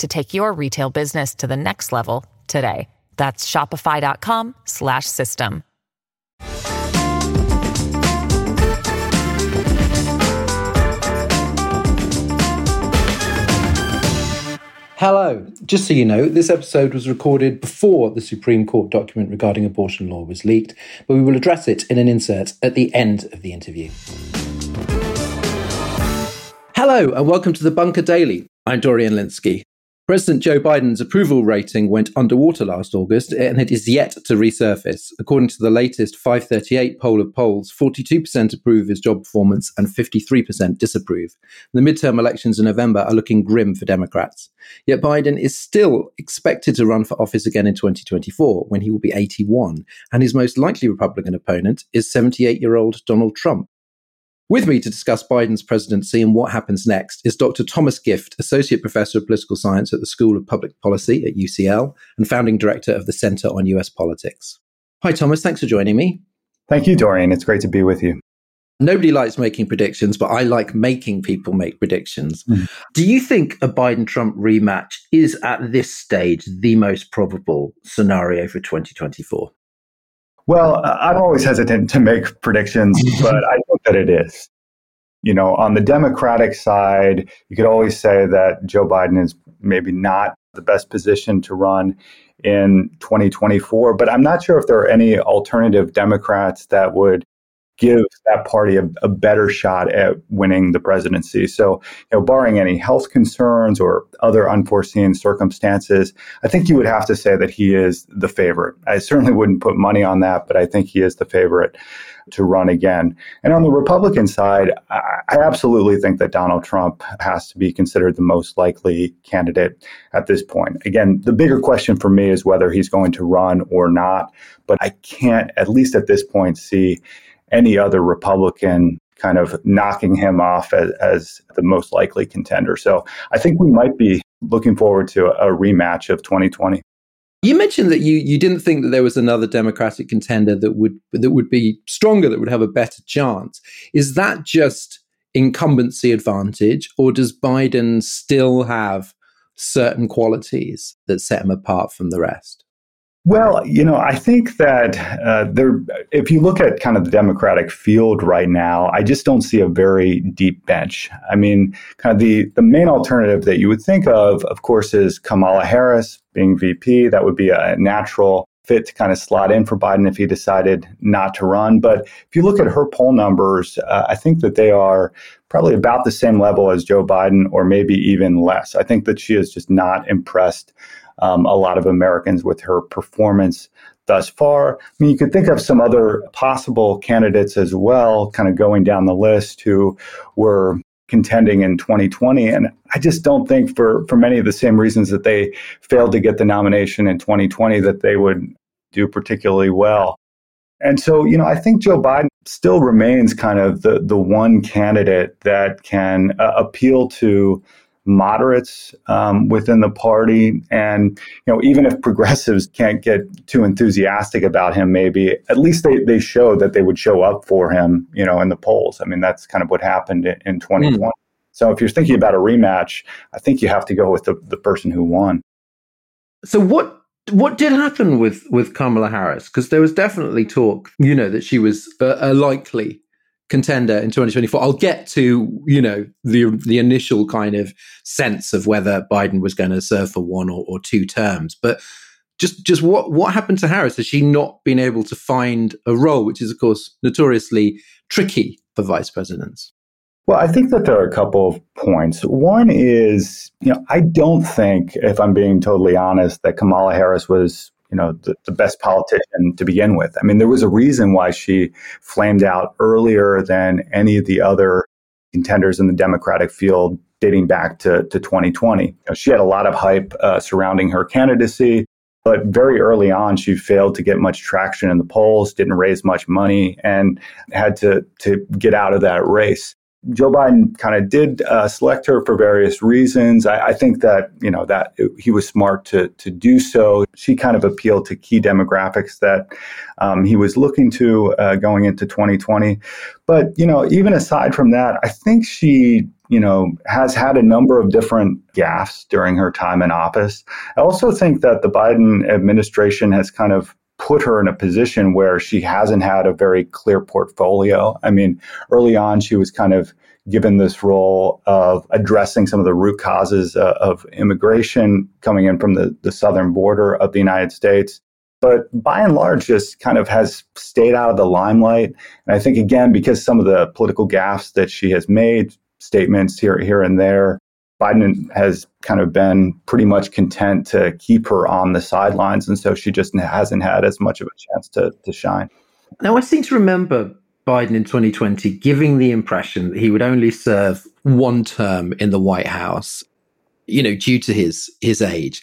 to take your retail business to the next level today. That's shopify.com slash system. Hello. Just so you know, this episode was recorded before the Supreme Court document regarding abortion law was leaked, but we will address it in an insert at the end of the interview. Hello, and welcome to the Bunker Daily. I'm Dorian Lynskey. President Joe Biden's approval rating went underwater last August, and it is yet to resurface. According to the latest 538 poll of polls, 42% approve his job performance and 53% disapprove. The midterm elections in November are looking grim for Democrats. Yet Biden is still expected to run for office again in 2024, when he will be 81, and his most likely Republican opponent is 78 year old Donald Trump. With me to discuss Biden's presidency and what happens next is Dr. Thomas Gift, Associate Professor of Political Science at the School of Public Policy at UCL and founding director of the Center on US Politics. Hi, Thomas. Thanks for joining me. Thank you, Dorian. It's great to be with you. Nobody likes making predictions, but I like making people make predictions. Mm. Do you think a Biden Trump rematch is at this stage the most probable scenario for 2024? Well, I'm always hesitant to make predictions, but I think that it is. You know, on the Democratic side, you could always say that Joe Biden is maybe not the best position to run in 2024, but I'm not sure if there are any alternative Democrats that would give that party a, a, better shot at winning the presidency. So, you know, barring any health concerns or other unforeseen circumstances, I think you would have to say that he is the favorite. I certainly wouldn't put money on that, but I think he is the favorite to run again. And on the Republican side, I, I absolutely think that Donald Trump has to be considered the most likely candidate at this point. Again, the bigger question for me is whether he's going to run or not, but I can't, at least at this point, see any other Republican kind of knocking him off as, as, the most likely contender. So I think we might be looking forward to a, a rematch of 2020. You mentioned that you you didn't think that there was another Democratic contender that would that would be stronger, that would have a better chance. Is that just incumbency advantage, or does Biden still have certain qualities that set him apart from the rest? Well, you know, I think that uh, there, if you look at kind of the Democratic field right now, I just don't see a very deep bench. I mean, kind of the the main alternative that you would think of, of course, is Kamala Harris being VP. That would be a natural fit to kind of slot in for Biden if he decided not to run. But if you look at her poll numbers, uh, I think that they are probably about the same level as Joe Biden, or maybe even less. I think that she is just not impressed um, a lot of Americans with her performance thus far. I mean, you could think of some other possible candidates as well, kind of going down the list who were contending in 2020 and i just don't think for for many of the same reasons that they failed to get the nomination in 2020 that they would do particularly well and so you know i think joe biden still remains kind of the the one candidate that can uh, appeal to moderates um, within the party. And, you know, even if progressives can't get too enthusiastic about him, maybe at least they, they show that they would show up for him, you know, in the polls. I mean, that's kind of what happened in, in 2020. Mm. So if you're thinking about a rematch, I think you have to go with the, the person who won. So what what did happen with with Kamala Harris? Because there was definitely talk, you know, that she was a, a likely contender in 2024. I'll get to, you know, the the initial kind of sense of whether Biden was going to serve for one or, or two terms. But just just what what happened to Harris? Has she not been able to find a role, which is of course notoriously tricky for vice presidents? Well, I think that there are a couple of points. One is, you know, I don't think, if I'm being totally honest, that Kamala Harris was, you know, the, the best politician to begin with. I mean, there was a reason why she flamed out earlier than any of the other contenders in the Democratic field dating back to, to 2020. You know, she had a lot of hype uh, surrounding her candidacy. But very early on, she failed to get much traction in the polls, didn't raise much money, and had to, to get out of that race. Joe Biden kind of did uh, select her for various reasons. I, I, think that you know that he was smart to to do so. She kind of appealed to key demographics that um, he was looking to uh, going into 2020. But you know, even aside from that, I think she you know has had a number of different gaffes during her time in office. I also think that the Biden administration has kind of put her in a position where she hasn't had a very clear portfolio. I mean, early on, she was kind of given this role of addressing some of the root causes uh, of immigration coming in from the, the southern border of the United States. But by and large, just kind of has stayed out of the limelight. And I think, again, because some of the political gaffes that she has made, statements here, here and there, Biden has kind of been pretty much content to keep her on the sidelines. And so she just hasn't had as much of a chance to, to shine. Now, I seem to remember Biden in 2020 giving the impression that he would only serve one term in the White House, you know, due to his, his age.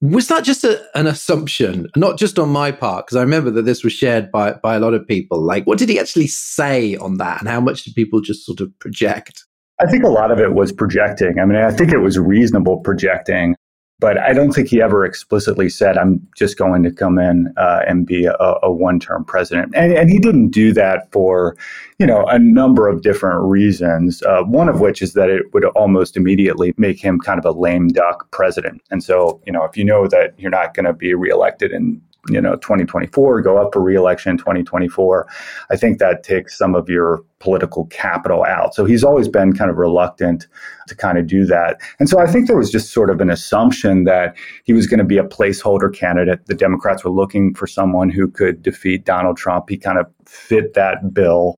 Was that just a, an assumption, not just on my part? Because I remember that this was shared by, by a lot of people. Like, what did he actually say on that? And how much did people just sort of project? I think a lot of it was projecting. I mean, I think it was reasonable projecting, but I don't think he ever explicitly said, I'm just going to come in uh, and be a, a one term president. And, and, he didn't do that for, you know, a number of different reasons. Uh, one of which is that it would almost immediately make him kind of a lame duck president. And so, you know, if you know that you're not going to be reelected in you know 2024 go up for reelection in 2024 i think that takes some of your political capital out. So he's always been kind of reluctant to kind of do that. And so i think there was just sort of an assumption that he was going to be a placeholder candidate. The democrats were looking for someone who could defeat donald trump. He kind of fit that bill.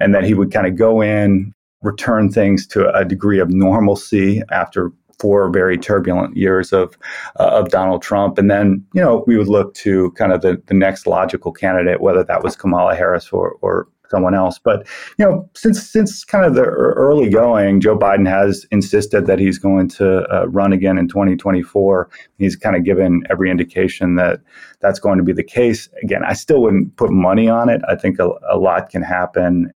And that he would kind of go in return things to a degree of normalcy after four very turbulent years of uh, of Donald Trump, and then you know we would look to kind of the, the next logical candidate, whether that was Kamala Harris or or someone else. But you know, since since kind of the early going, Joe Biden has insisted that he's going to uh, run again in 2024. He's kind of given every indication that that's going to be the case. Again, I still wouldn't put money on it. I think a, a lot can happen,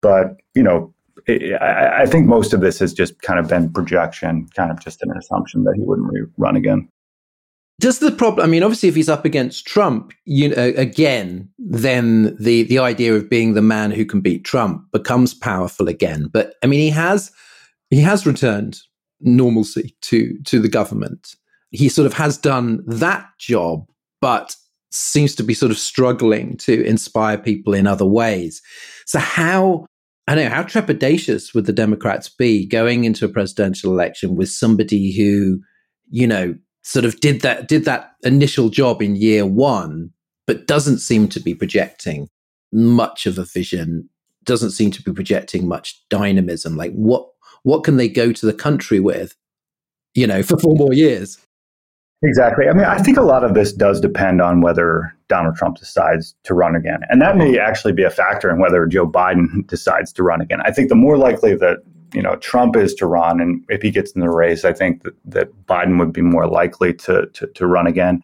but you know, I, think most of this has just kind of been projection, kind of just an assumption that he wouldn't run again. Does the problem? I mean, obviously, if he's up against Trump, you know, again, then the the idea of being the man who can beat Trump becomes powerful again. But I mean, he has he has returned normalcy to to the government. He sort of has done that job, but seems to be sort of struggling to inspire people in other ways. So how I know how trepidatious would the Democrats be going into a presidential election with somebody who, you know, sort of did that did that initial job in year one, but doesn't seem to be projecting much of a vision, doesn't seem to be projecting much dynamism. Like what what can they go to the country with, you know, for four more years? Exactly. I mean, I think a lot of this does depend on whether Donald Trump decides to run again. And that may actually be a factor in whether Joe Biden decides to run again. I think the more likely that, you know, Trump is to run, and if he gets in the race, I think that, that Biden would be more likely to, to, to run again.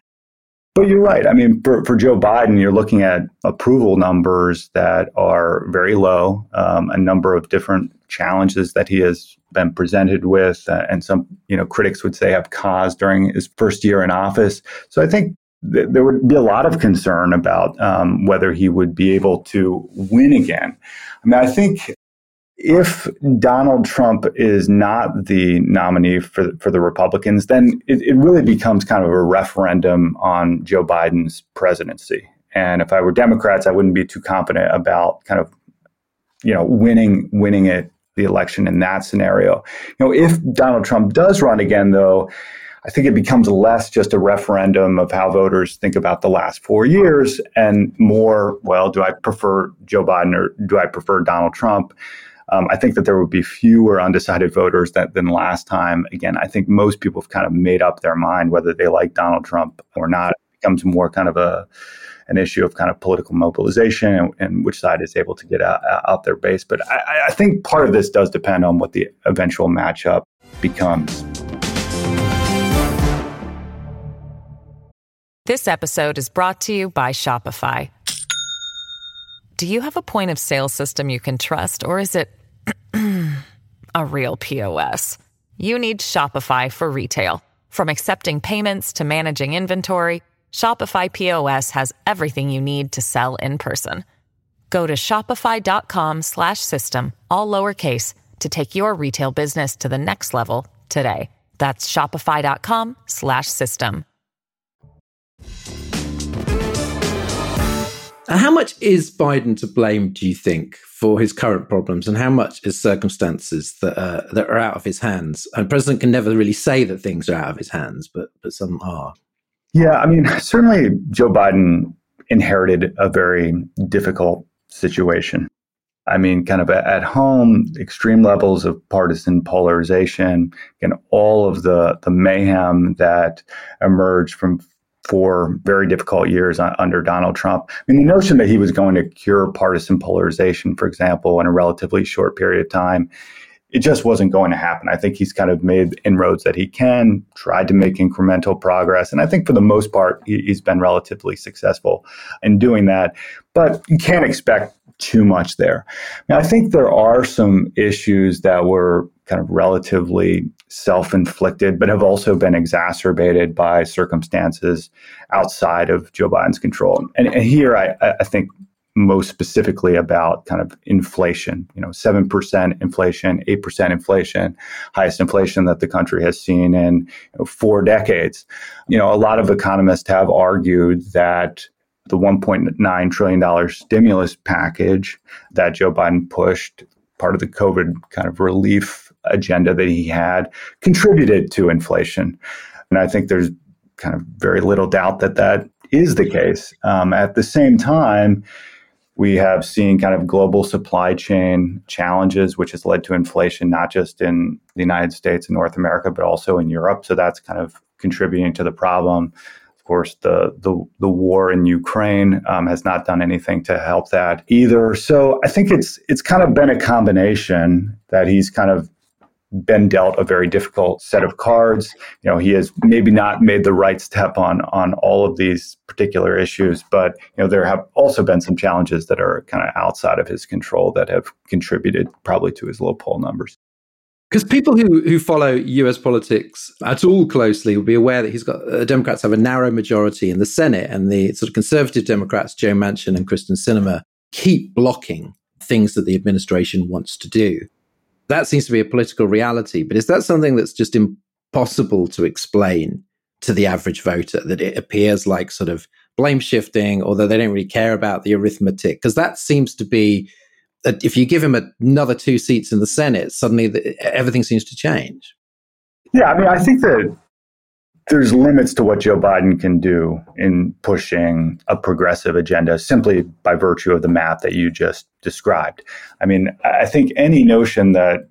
But you're right. I mean, for, for Joe Biden, you're looking at approval numbers that are very low, um, a number of different challenges that he has been presented with, uh, and some you know critics would say have caused during his first year in office. So I think th- there would be a lot of concern about um, whether he would be able to win again. I mean, I think if Donald Trump is not the nominee for, for the Republicans, then it, it really becomes kind of a referendum on Joe Biden's presidency. And if I were Democrats, I wouldn't be too confident about kind of, you know, winning winning it the election in that scenario. You know, if Donald Trump does run again, though, I think it becomes less just a referendum of how voters think about the last four years and more, well, do I prefer Joe Biden or do I prefer Donald Trump? Um, I think that there would be fewer undecided voters that, than last time. Again, I think most people have kind of made up their mind whether they like Donald Trump or not. It becomes more kind of a an issue of kind of political mobilization and, and which side is able to get out, out their base. But I, I think part of this does depend on what the eventual matchup becomes. This episode is brought to you by Shopify. Do you have a point of sale system you can trust, or is it a real POS? You need Shopify for retail. From accepting payments to managing inventory, Shopify POS has everything you need to sell in person. Go to shopify.com/system all lowercase to take your retail business to the next level today. That's shopify.com/system. How much is Biden to blame, do you think, for his current problems, and how much is circumstances that uh, that are out of his hands? And president can never really say that things are out of his hands, but but some are. Yeah, I mean, certainly Joe Biden inherited a very difficult situation. I mean, kind of at home, extreme levels of partisan polarization, and all of the the mayhem that emerged from four very difficult years under Donald Trump. I mean, the notion that he was going to cure partisan polarization, for example, in a relatively short period of time it just wasn't going to happen. I think he's kind of made inroads that he can, tried to make incremental progress. And I think for the most part, he's been relatively successful in doing that. But you can't expect too much there. Now, I think there are some issues that were kind of relatively self inflicted, but have also been exacerbated by circumstances outside of Joe Biden's control. And, and here I, I think most specifically about kind of inflation, you know, 7% inflation, 8% inflation, highest inflation that the country has seen in you know, four decades. You know, a lot of economists have argued that the $1.9 trillion stimulus package that Joe Biden pushed, part of the COVID kind of relief agenda that he had, contributed to inflation. And I think there's kind of very little doubt that that is the case. Um, at the same time, we have seen kind of global supply chain challenges, which has led to inflation, not just in the United States and North America, but also in Europe. So that's kind of contributing to the problem. Of course, the the, the war in Ukraine um, has not done anything to help that either. So I think it's it's kind of been a combination that he's kind of been dealt a very difficult set of cards. You know, he has maybe not made the right step on on all of these particular issues, but you know, there have also been some challenges that are kind of outside of his control that have contributed probably to his low poll numbers. Because people who, who follow US politics at all closely will be aware that he's got uh, Democrats have a narrow majority in the Senate, and the sort of conservative Democrats, Joe Manchin and Kyrsten Sinema, keep blocking things that the administration wants to do that seems to be a political reality. But is that something that's just impossible to explain to the average voter that it appears like sort of blame shifting or that they don't really care about the arithmetic? Because that seems to be that if you give him another two seats in the Senate, suddenly the, everything seems to change. Yeah, I mean, I think that there's limits to what Joe Biden can do in pushing a progressive agenda simply by virtue of the math that you just described. I mean, I think any notion that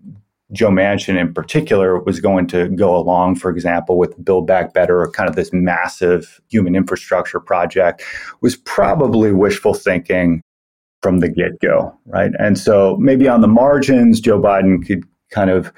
Joe Manchin in particular was going to go along, for example, with Build Back Better or kind of this massive human infrastructure project was probably wishful thinking from the get go, right? And so maybe on the margins, Joe Biden could kind of,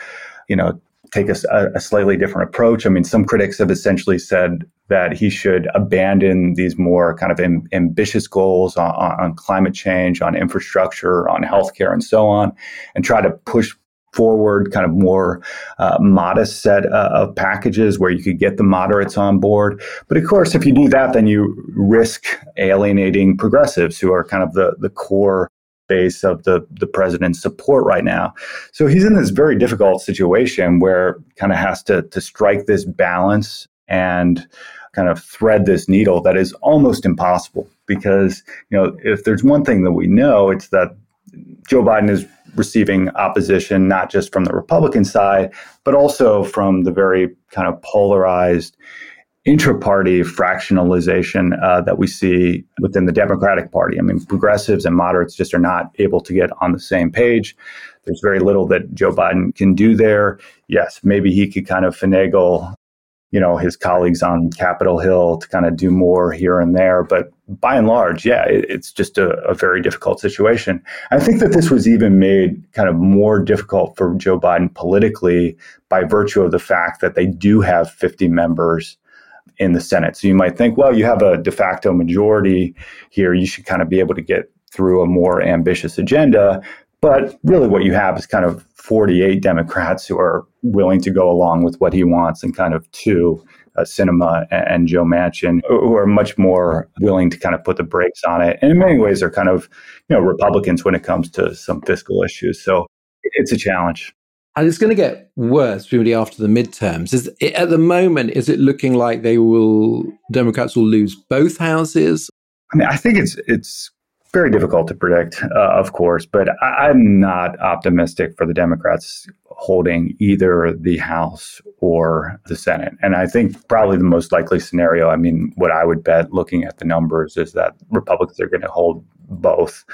you know, take a, a, slightly different approach. I mean, some critics have essentially said that he should abandon these more kind of ambitious goals on, on, climate change, on infrastructure, on healthcare, and so on, and try to push forward kind of more uh, modest set uh, of packages where you could get the moderates on board. But of course, if you do that, then you risk alienating progressives who are kind of the, the core base of the, the president's support right now. So he's in this very difficult situation where kind of has to, to strike this balance and kind of thread this needle that is almost impossible because, you know, if there's one thing that we know, it's that Joe Biden is receiving opposition, not just from the Republican side, but also from the very kind of polarized intra-party fractionalization uh, that we see within the Democratic Party. I mean, progressives and moderates just are not able to get on the same page. There's very little that Joe Biden can do there. Yes, maybe he could kind of finagle, you know, his colleagues on Capitol Hill to kind of do more here and there. But by and large, yeah, it, it's just a, a very difficult situation. I think that this was even made kind of more difficult for Joe Biden politically by virtue of the fact that they do have 50 members in the Senate. So you might think, well, you have a de facto majority here. You should kind of be able to get through a more ambitious agenda. But really, what you have is kind of 48 Democrats who are willing to go along with what he wants, and kind of two, uh, Sinema and, and Joe Manchin, who are much more willing to kind of put the brakes on it. And in many ways, are kind of you know Republicans when it comes to some fiscal issues. So it's a challenge and it's going to get worse presumably after the midterms. Is it, at the moment is it looking like they will Democrats will lose both houses? I mean, I think it's it's very difficult to predict, uh, of course, but I, am not optimistic for the Democrats holding either the House or the Senate. And I think probably the most likely scenario, I mean, what I would bet looking at the numbers is that Republicans are going to hold both.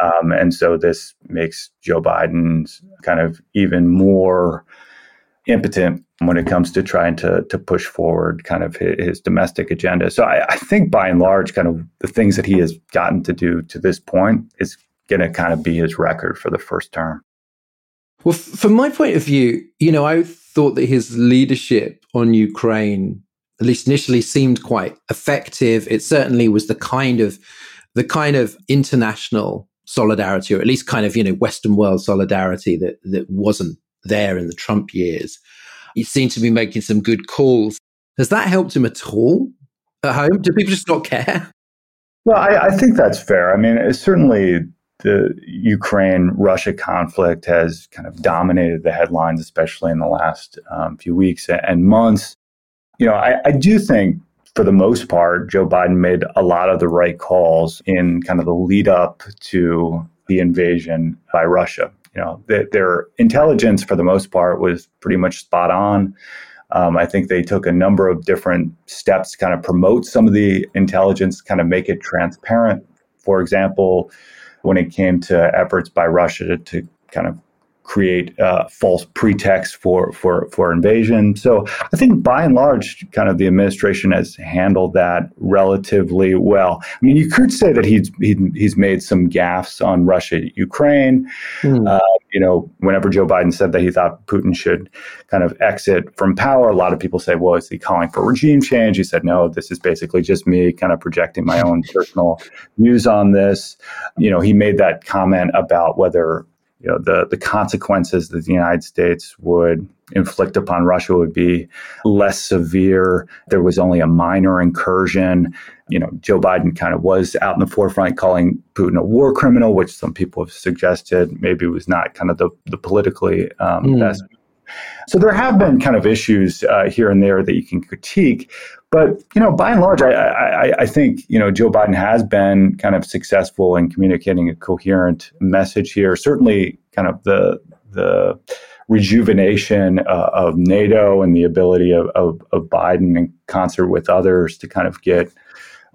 Um, and so this makes Joe Biden's kind of even more impotent when it comes to trying to to push forward kind of his, his domestic agenda. So I, I, think by and large, kind of the things that he has gotten to do to this point is going to kind of be his record for the first term. Well, f- from my point of view, you know, I thought that his leadership on Ukraine, at least initially, seemed quite effective. It certainly was the kind of the kind of international solidarity, or at least kind of you know Western world solidarity that that wasn't there in the Trump years. He seemed to be making some good calls. Has that helped him at all at home? Do people just not care? Well, I, I think that's fair. I mean, certainly the Ukraine Russia conflict has kind of dominated the headlines, especially in the last um, few weeks and months. You know, I, I, do think for the most part, Joe Biden made a lot of the right calls in kind of the lead up to the invasion by Russia. You know, their intelligence for the most part was pretty much spot on. Um, I think they took a number of different steps to kind of promote some of the intelligence, kind of make it transparent. For example, when it came to efforts by Russia to, to kind of create uh, false pretext for, for, for invasion. So I think by and large, kind of the administration has handled that relatively well. I mean, you could say that he's he, he's made some gaffes on Russia, Ukraine. Mm. Uh, you know, whenever Joe Biden said that he thought Putin should kind of exit from power, a lot of people say, well, is he calling for regime change? He said, no, this is basically just me kind of projecting my own personal views on this. You know, he made that comment about whether you know the the consequences that the United States would inflict upon Russia would be less severe. There was only a minor incursion. You know, Joe Biden kind of was out in the forefront calling Putin a war criminal, which some people have suggested maybe was not kind of the, the politically um, mm. best so there have been kind of issues uh, here and there that you can critique, but you know, by and large, I, I, I, think you know Joe Biden has been kind of successful in communicating a coherent message here. Certainly, kind of the the rejuvenation uh, of NATO and the ability of, of, of Biden in concert with others to kind of get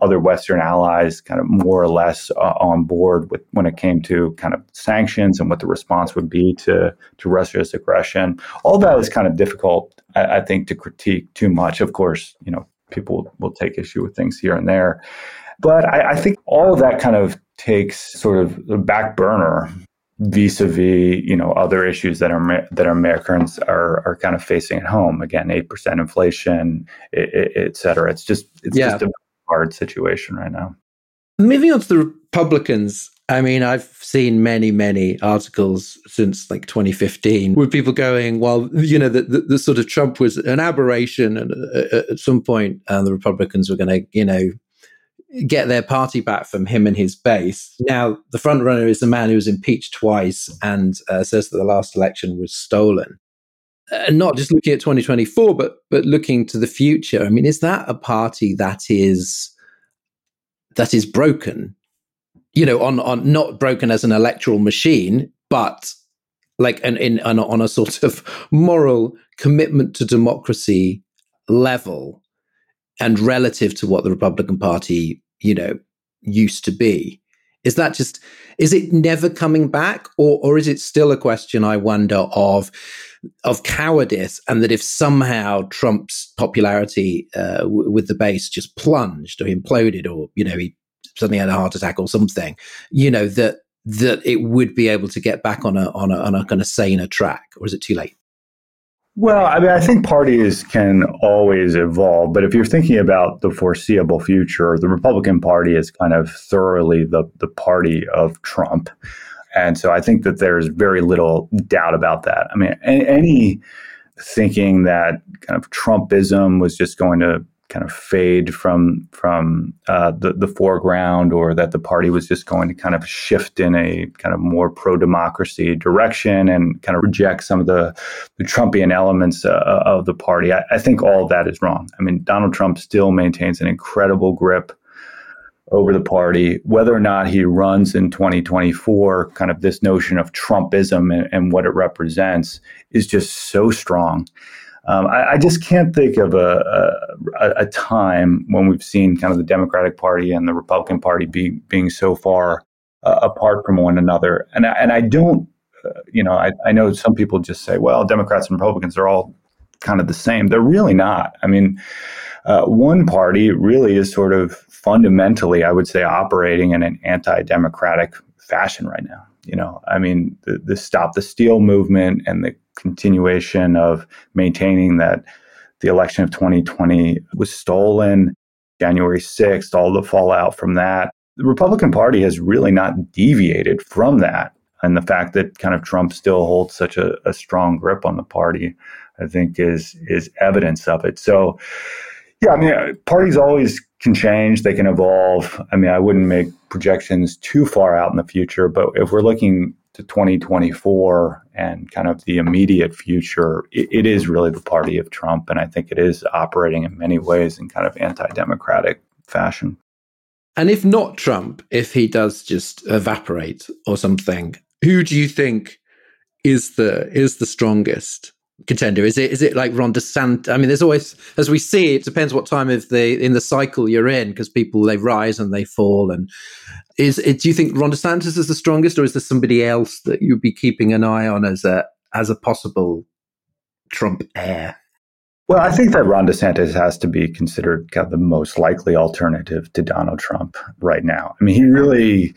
other Western allies kind of more or less uh, on board with when it came to kind of sanctions and what the response would be to to Russia's aggression. All that is kind of difficult, I, I think, to critique too much. Of course, you know, people will take issue with things here and there, but I, I think all of that kind of takes sort of the back burner vis-a-vis you know other issues that are that Americans are are kind of facing at home. Again, eight percent inflation, et, et, cetera. It's just it's yeah. just a hard situation right now. Moving on to the Republicans, I mean, I've seen many, many articles since like 2015 with people going, well, you know, the, the, the sort of Trump was an aberration. And uh, uh at some point, uh, the Republicans were going to, you know, get their party back from him and his base. Now, the front runner is the man who was impeached twice and uh, says that the last election was stolen and not just looking at 2024 but but looking to the future i mean is that a party that is that is broken you know on on not broken as an electoral machine but like an, in, on, a, on a sort of moral commitment to democracy level and relative to what the Republican Party, you know, used to be. Is that just is it never coming back, or or is it still a question? I wonder of of cowardice, and that if somehow Trump's popularity uh, w- with the base just plunged or imploded, or you know he suddenly had a heart attack or something, you know that that it would be able to get back on a on a on a kind of saner track, or is it too late? Well, I mean, I think parties can always evolve, but if you're thinking about the foreseeable future, the Republican Party is kind of thoroughly the the party of Trump, and so I think that there's very little doubt about that. I mean, any thinking that kind of Trumpism was just going to kind of fade from from uh, the the foreground, or that the party was just going to kind of shift in a kind of more pro democracy direction and kind of reject some of the the Trumpian elements uh, of the party. I, I think all that is wrong. I mean, Donald Trump still maintains an incredible grip over the party. Whether or not he runs in 2024, kind of this notion of Trumpism and, and what it represents is just so strong. Um, I, I, just can't think of a, a, a, time when we've seen kind of the Democratic Party and the Republican Party be, being so far uh, apart from one another. And, and I don't, uh, you know, I, I know some people just say, well, Democrats and Republicans are all kind of the same. They're really not. I mean, uh, one party really is sort of fundamentally, I would say, operating in an anti democratic fashion right now. You know, I mean, the, the Stop the Steal movement and the continuation of maintaining that the election of 2020 was stolen, January 6th, all the fallout from that. The Republican Party has really not deviated from that. And the fact that kind of Trump still holds such a, a strong grip on the party, I think, is is evidence of it. So, yeah, I mean, uh, parties always can change, they can evolve. I mean, I wouldn't make projections too far out in the future, but if we're looking to 2024 and kind of the immediate future, it, it is really the party of Trump. And I think it is operating in many ways in kind of anti democratic fashion. And if not Trump, if he does just evaporate or something, who do you think is the is the strongest contender? Is it is it like Ron DeSantis? I mean, there's always, as we see, it depends what time of the in the cycle you're in, because people they rise and they fall. And is it, do you think Ron DeSantis is the strongest, or is there somebody else that you'd be keeping an eye on as a as a possible Trump heir? Well, I think that Ron DeSantis has to be considered kind of the most likely alternative to Donald Trump right now. I mean, he really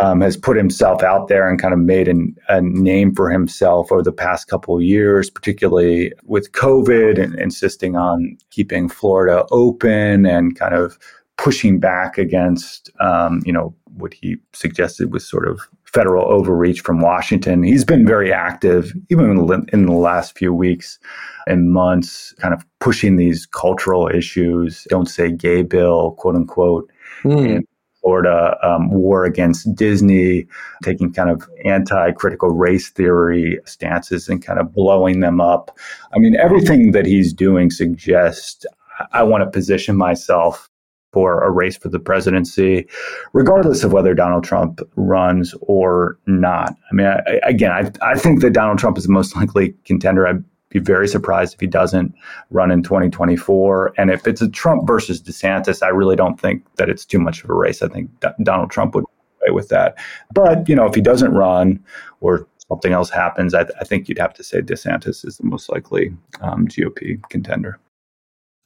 um, has put himself out there and kind of made an, a name for himself over the past couple of years, particularly with COVID and insisting on keeping Florida open and kind of pushing back against, um, you know, what he suggested was sort of federal overreach from Washington. He's been very active, even in the last few weeks and months, kind of pushing these cultural issues. Don't say gay bill, quote unquote. Mm. And Florida um, war against Disney, taking kind of anti critical race theory stances and kind of blowing them up. I mean, everything that he's doing suggests I want to position myself for a race for the presidency, regardless of whether Donald Trump runs or not. I mean, I, again, I, I think that Donald Trump is the most likely contender. I be very surprised if he doesn't run in 2024. And if it's a Trump versus DeSantis, I really don't think that it's too much of a race. I think D- Donald Trump would play with that. But, you know, if he doesn't run or something else happens, I, th- I think you'd have to say DeSantis is the most likely um, GOP contender.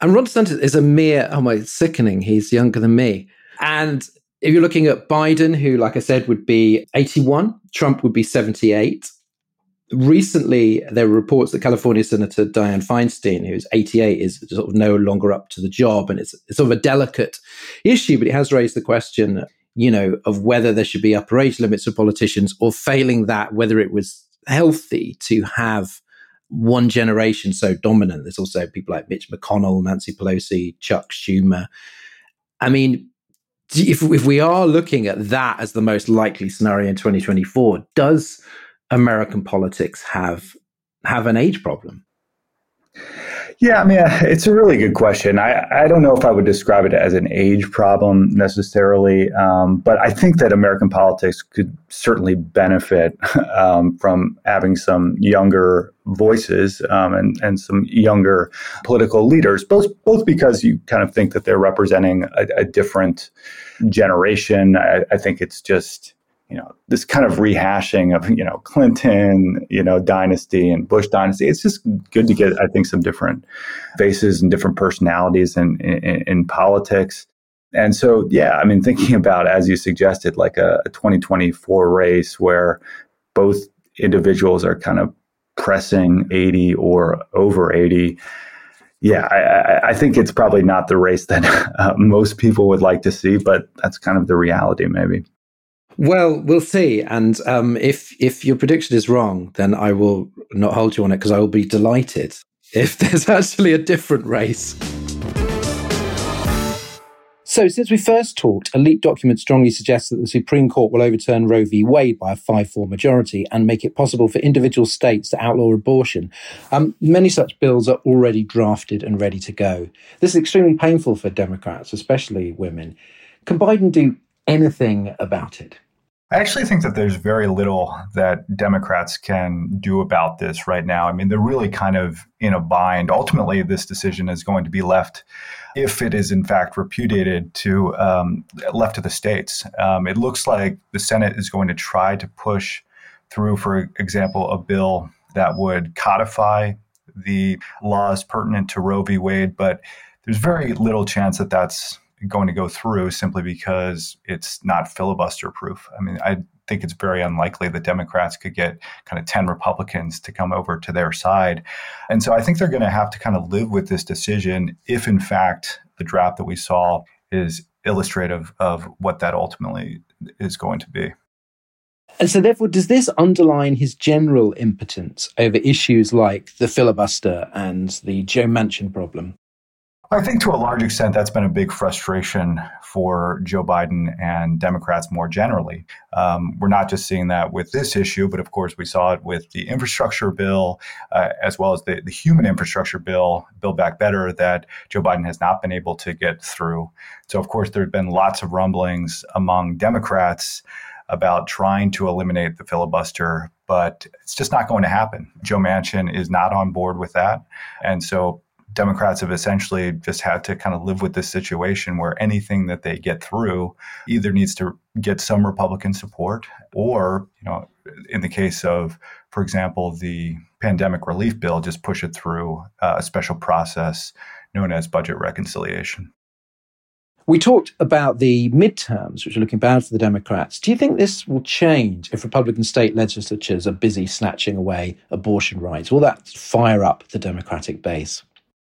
And Ron DeSantis is a mere, oh my, sickening. He's younger than me. And if you're looking at Biden, who, like I said, would be 81, Trump would be 78 recently there were reports that California Senator Dianne Feinstein, who's 88, is sort of no longer up to the job, and it's, it's sort of a delicate issue, but it has raised the question, you know, of whether there should be upper age limits for politicians, or failing that, whether it was healthy to have one generation so dominant. There's also people like Mitch McConnell, Nancy Pelosi, Chuck Schumer. I mean, if, if we are looking at that as the most likely scenario in 2024, does American politics have have an age problem? Yeah, I mean, it's a really good question. I, I don't know if I would describe it as an age problem necessarily, um, but I think that American politics could certainly benefit um, from having some younger voices um, and, and some younger political leaders, both, both because you kind of think that they're representing a, a different generation. I, I think it's just you know this kind of rehashing of you know Clinton you know dynasty and Bush dynasty. It's just good to get I think some different faces and different personalities in, in, in politics. And so yeah, I mean thinking about as you suggested like a, a 2024 race where both individuals are kind of pressing 80 or over 80 yeah, I, I, think it's probably not the race that uh, most people would like to see, but that's kind of the reality, maybe. Well, we'll see. And um, if if your prediction is wrong, then I will not hold you on it because I will be delighted if there's actually a different race. So, since we first talked, a leaked document strongly suggests that the Supreme Court will overturn Roe v. Wade by a 5 4 majority and make it possible for individual states to outlaw abortion. Um, many such bills are already drafted and ready to go. This is extremely painful for Democrats, especially women. Can Biden do anything about it? I actually think that there's very little that Democrats can do about this right now. I mean, they're really kind of in a bind. Ultimately, this decision is going to be left, if it is in fact repudiated, to um, left to the states. Um, it looks like the Senate is going to try to push through, for example, a bill that would codify the laws pertinent to Roe v. Wade, but there's very little chance that that's going to go through simply because it's not filibuster proof. I mean, I think it's very unlikely that Democrats could get kind of 10 Republicans to come over to their side. And so I think they're going to have to kind of live with this decision if, in fact, the draft that we saw is illustrative of what that ultimately is going to be. And so, therefore, does this underline his general impotence over issues like the filibuster and the Joe Manchin problem? I think to a large extent that's been a big frustration for Joe Biden and Democrats more generally. Um, we're not just seeing that with this issue, but of course we saw it with the infrastructure bill uh, as well as the, the human infrastructure bill, Build Back Better, that Joe Biden has not been able to get through. So, of course, there have been lots of rumblings among Democrats about trying to eliminate the filibuster, but it's just not going to happen. Joe Manchin is not on board with that. And so Democrats have essentially just had to kind of live with this situation where anything that they get through either needs to get some Republican support or, you know, in the case of, for example, the pandemic relief bill, just push it through uh, a special process known as budget reconciliation. We talked about the midterms, which are looking bad for the Democrats. Do you think this will change if Republican state legislatures are busy snatching away abortion rights? Will that fire up the Democratic base?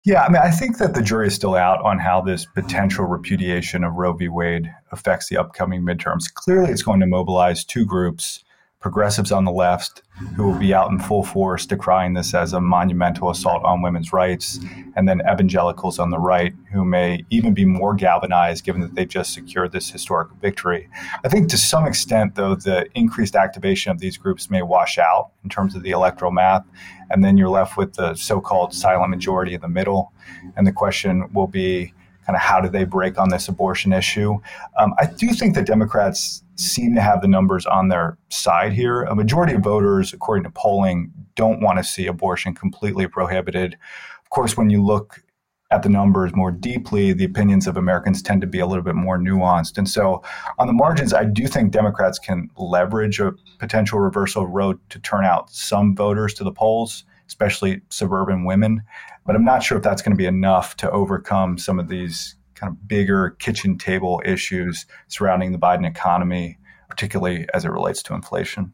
Yeah, I mean, I think that the jury is still out on how this potential repudiation of Roe v. Wade affects the upcoming midterms. Clearly, it's going to mobilize two groups progressives on the left who will be out in full force decrying this as a monumental assault on women's rights, and then evangelicals on the right who may even be more galvanized given that they've just secured this historic victory. I think to some extent, though, the increased activation of these groups may wash out in terms of the electoral math, and then you're left with the so called silent majority in the middle. And the question will be, kind of how do they break on this abortion issue. Um, I do think that Democrats seem to have the numbers on their side here. A majority of voters, according to polling, don't want to see abortion completely prohibited. Of course, when you look at the numbers more deeply, the opinions of Americans tend to be a little bit more nuanced. And so, on the margins, I do think Democrats can leverage a potential reversal of to turn out some voters to the polls, especially suburban women. But I'm not sure if that's going to be enough to overcome some of these kind of bigger kitchen table issues surrounding the Biden economy, particularly as it relates to inflation.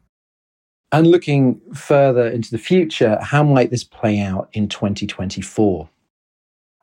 And looking further into the future, how might this play out in 2024?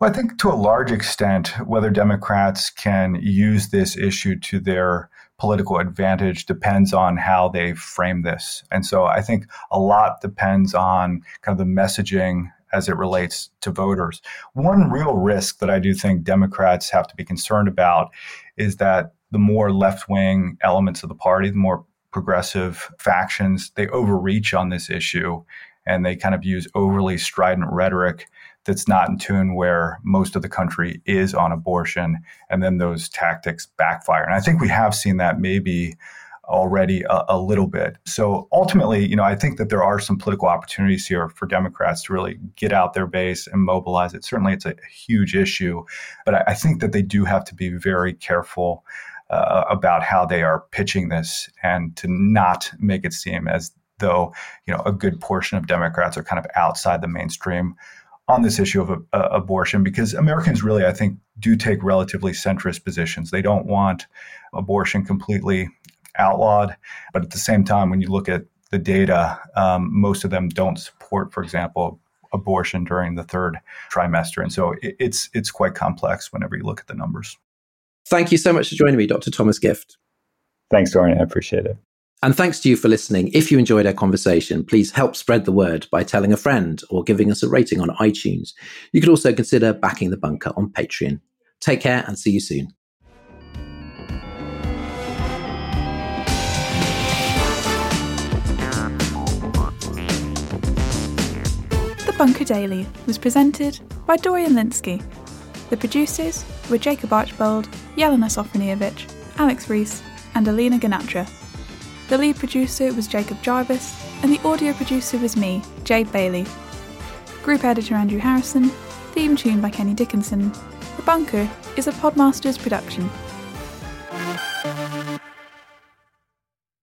Well, I think to a large extent, whether Democrats can use this issue to their political advantage depends on how they frame this. And so I think a lot depends on kind of the messaging as it relates to voters. One real risk that I do think Democrats have to be concerned about is that the more left wing elements of the party, the more progressive factions, they overreach on this issue and they kind of use overly strident rhetoric that's not in tune where most of the country is on abortion, and then those tactics backfire. And I think we have seen that maybe already a, a, little bit. So ultimately, you know, I think that there are some political opportunities here for Democrats to really get out their base and mobilize it. Certainly, it's a huge issue, but I, I think that they do have to be very careful. Uh, about how they are pitching this and to not make it seem as though you know a good portion of Democrats are kind of outside the mainstream on this issue of uh, abortion because Americans really, I think, do take relatively centrist positions. They don't want abortion completely outlawed, but at the same time, when you look at the data, um, most of them don't support, for example, abortion during the third trimester, and so it, it's it's quite complex whenever you look at the numbers. Thank you so much for joining me, Dr. Thomas Gift. Thanks, Dorian. I appreciate it. And thanks to you for listening. If you enjoyed our conversation, please help spread the word by telling a friend or giving us a rating on iTunes. You could also consider backing the bunker on Patreon. Take care and see you soon. The Bunker Daily was presented by Dorian Lynskey. The producers were Jacob Archbold, Yelena Sofronijevic, Alex Rees, and Elina Ganatra. The lead producer was Jacob Jarvis, and the audio producer was me, Jade Bailey. Group editor Andrew Harrison, theme tune by Kenny Dickinson. The Bunker is a Podmasters production.